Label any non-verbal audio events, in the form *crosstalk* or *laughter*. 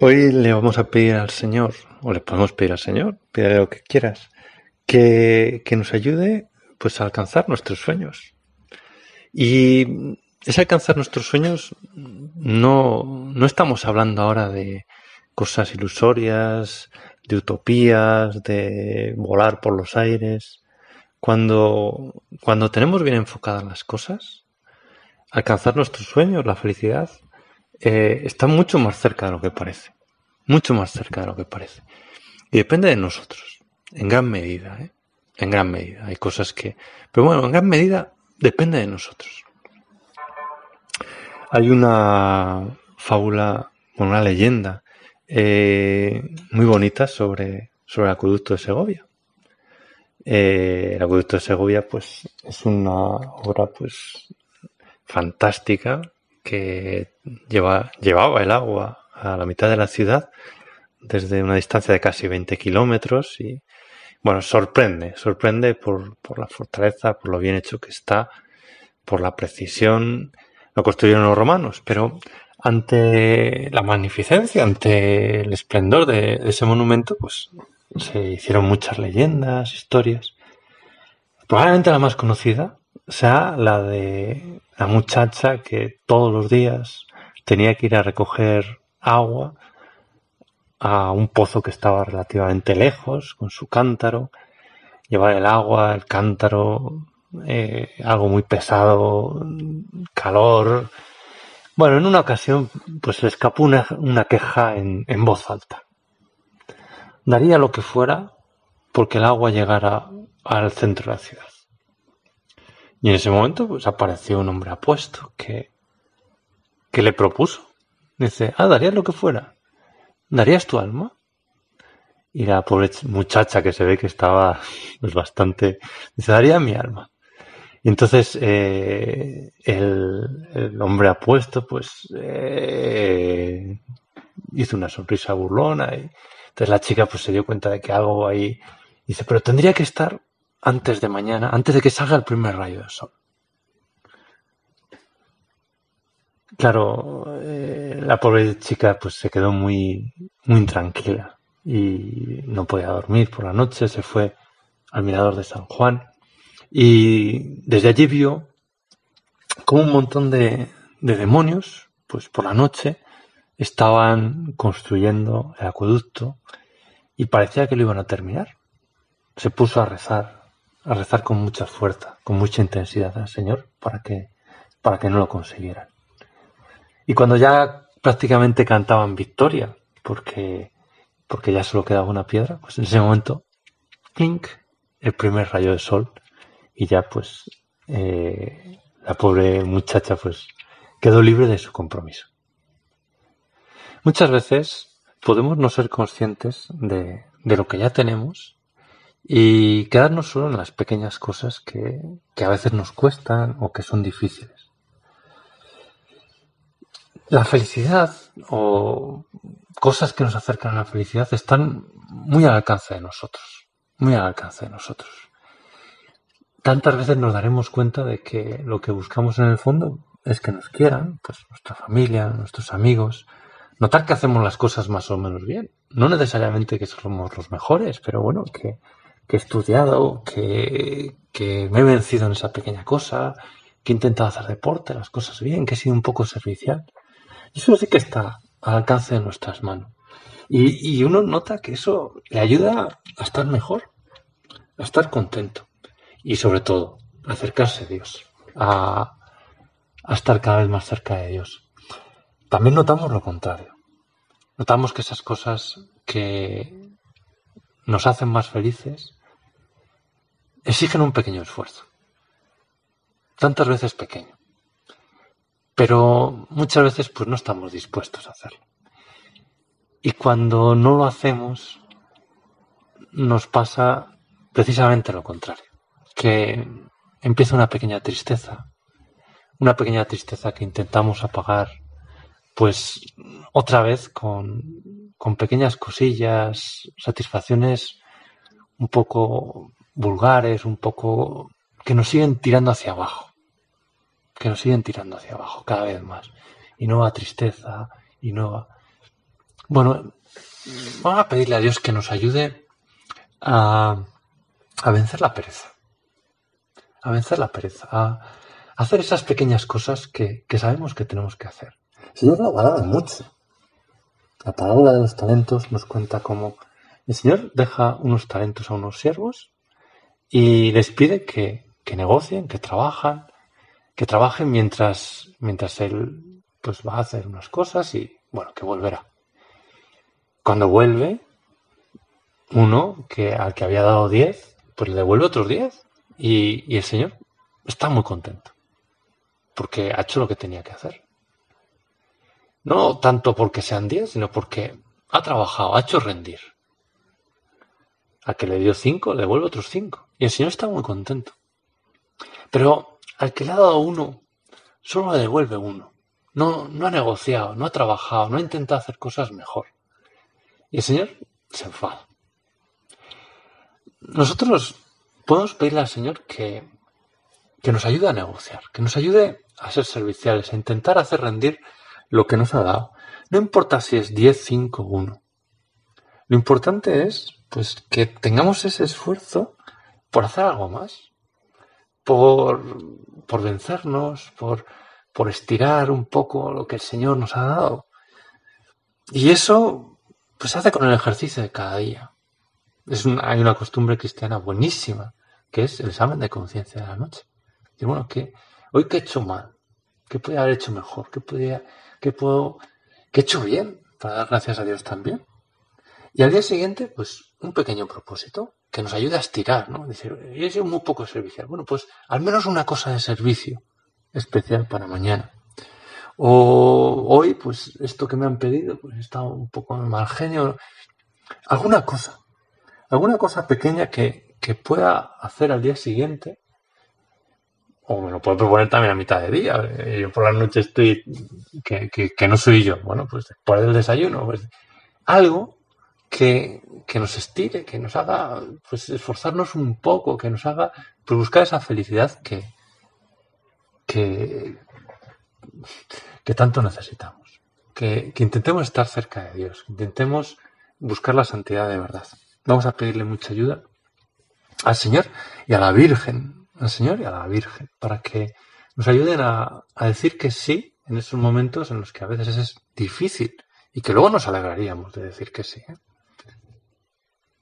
Hoy le vamos a pedir al Señor, o le podemos pedir al Señor, pídele lo que quieras, que, que nos ayude pues a alcanzar nuestros sueños. Y ese alcanzar nuestros sueños no, no estamos hablando ahora de cosas ilusorias, de utopías, de volar por los aires. Cuando, cuando tenemos bien enfocadas las cosas, alcanzar nuestros sueños, la felicidad, eh, está mucho más cerca de lo que parece. Mucho más cerca de lo que parece. Y depende de nosotros, en gran medida, ¿eh? En gran medida. Hay cosas que... Pero bueno, en gran medida depende de nosotros. Hay una fábula, una leyenda eh, muy bonita sobre, sobre el acueducto de Segovia. Eh, el acueducto de Segovia, pues, es una obra, pues, fantástica que lleva, llevaba el agua a la mitad de la ciudad desde una distancia de casi 20 kilómetros y, bueno, sorprende, sorprende por, por la fortaleza, por lo bien hecho que está, por la precisión. Lo construyeron los romanos, pero ante la magnificencia, ante el esplendor de, ese monumento, pues se hicieron muchas leyendas, historias. Probablemente la más conocida sea la de la muchacha que todos los días tenía que ir a recoger agua a un pozo que estaba relativamente lejos con su cántaro, llevar el agua, el cántaro, eh, algo muy pesado, calor, bueno, en una ocasión, pues le escapó una, queja en, voz alta. Daría lo que fuera porque el agua llegara al centro de la ciudad. Y en ese momento, pues apareció un hombre apuesto que, que le propuso. Dice, ah, darías lo que fuera. ¿Darías tu alma? Y la pobre muchacha que se ve que estaba *laughs* pues, bastante, dice, daría mi alma. Y entonces eh, el, hombre apuesto pues eh, hizo una sonrisa burlona y entonces la chica pues se dio cuenta de que algo ahí dice, pero tendría que estar antes de mañana, antes de que salga el primer rayo del sol. Claro, la pobre chica pues se quedó muy, muy intranquila y no podía dormir por la noche, se fue al mirador de San Juan y desde allí vio como un montón de, demonios, pues por la noche, estaban construyendo el acueducto y parecía que lo iban a terminar. Se puso a rezar, a rezar con mucha fuerza, con mucha intensidad al Señor para que, para que no lo consiguieran. Y cuando ya prácticamente cantaban victoria, porque, porque ya solo quedaba una piedra, pues en ese momento, clink, el primer rayo de sol y ya pues eh, la pobre muchacha pues quedó libre de su compromiso. Muchas veces podemos no ser conscientes de, lo que ya tenemos y quedarnos solo en las pequeñas cosas que, que a veces nos cuestan o que son difíciles. La felicidad o cosas que nos acercan a la felicidad están muy al alcance de nosotros, muy al alcance de nosotros tantas veces nos daremos cuenta de que lo que buscamos en el fondo es que nos quieran, pues nuestra familia, nuestros amigos, notar que hacemos las cosas más o menos bien. No necesariamente que somos los mejores, pero bueno, que, he estudiado, que, que, me he vencido en esa pequeña cosa, que he intentado hacer deporte, las cosas bien, que he sido un poco servicial. Eso sí que está al alcance de nuestras manos. Y, y uno nota que eso le ayuda a estar mejor, a estar contento y sobre todo acercarse a Dios, a, estar cada vez más cerca de Dios. También notamos lo contrario. Notamos que esas cosas que nos hacen más felices exigen un pequeño esfuerzo. Tantas veces pequeño. Pero muchas veces pues no estamos dispuestos a hacerlo. Y cuando no lo hacemos, nos pasa precisamente lo contrario que empieza una pequeña tristeza, una pequeña tristeza que intentamos apagar, pues otra vez con, con pequeñas cosillas, satisfacciones un poco vulgares, un poco que nos siguen tirando hacia abajo, que nos siguen tirando hacia abajo cada vez más, y nueva tristeza, y nueva... Bueno, vamos a pedirle a Dios que nos ayude a, a vencer la pereza. A vencer la pereza. A, hacer esas pequeñas cosas que, que, sabemos que tenemos que hacer. Señor lo valora mucho. La parábola de los talentos nos cuenta cómo el Señor deja unos talentos a unos siervos y les pide que, que negocien, que trabajan, que trabajen mientras, mientras Él pues va a hacer unas cosas y bueno, que volverá. Cuando vuelve, uno que al que había dado 10, pues le devuelve otros 10 y, el Señor está muy contento porque ha hecho lo que tenía que hacer. No tanto porque sean 10, sino porque ha trabajado, ha hecho rendir. Al que le dio 5, le devuelve otros 5. Y el Señor está muy contento. Pero al que le ha dado uno, solo le devuelve uno. No, no ha negociado, no ha trabajado, no ha intentado hacer cosas mejor. Y el Señor se enfada. Nosotros podemos pedirle al Señor que, que nos ayude a negociar, que nos ayude a ser serviciales, a intentar hacer rendir lo que nos ha dado. No importa si es 10, 5, 1. Lo importante es pues que tengamos ese esfuerzo por hacer algo más, por, por vencernos, por, por estirar un poco lo que el Señor nos ha dado. Y eso pues se hace con el ejercicio de cada día. Es hay una costumbre cristiana buenísima, que es el examen de conciencia de la noche. Y bueno, que hoy qué he hecho mal, qué podría haber hecho mejor, qué podría, qué puedo, qué he hecho bien para dar gracias a Dios también. Y al día siguiente, pues un pequeño propósito que nos ayude a estirar, ¿no? Decir, yo sido muy poco servicial. Bueno, pues al menos una cosa de servicio especial para mañana. O hoy, pues esto que me han pedido, pues estado un poco mal genio. Alguna cosa, alguna cosa pequeña que, que pueda hacer al día siguiente. O me lo puedo proponer también a mitad de día. Eh, yo por la noche estoy, que, que, que no soy yo. Bueno, pues después del desayuno, pues algo que, que, nos estire, que nos haga pues esforzarnos un poco, que nos haga pues, buscar esa felicidad que, que, que tanto necesitamos. Que, que, intentemos estar cerca de Dios, intentemos buscar la santidad de verdad. Vamos a pedirle mucha ayuda al Señor y a la Virgen, al Señor y a la Virgen, para que nos ayuden a, a decir que sí en esos momentos en los que a veces es difícil y que luego nos alegraríamos de decir que sí. ¿eh?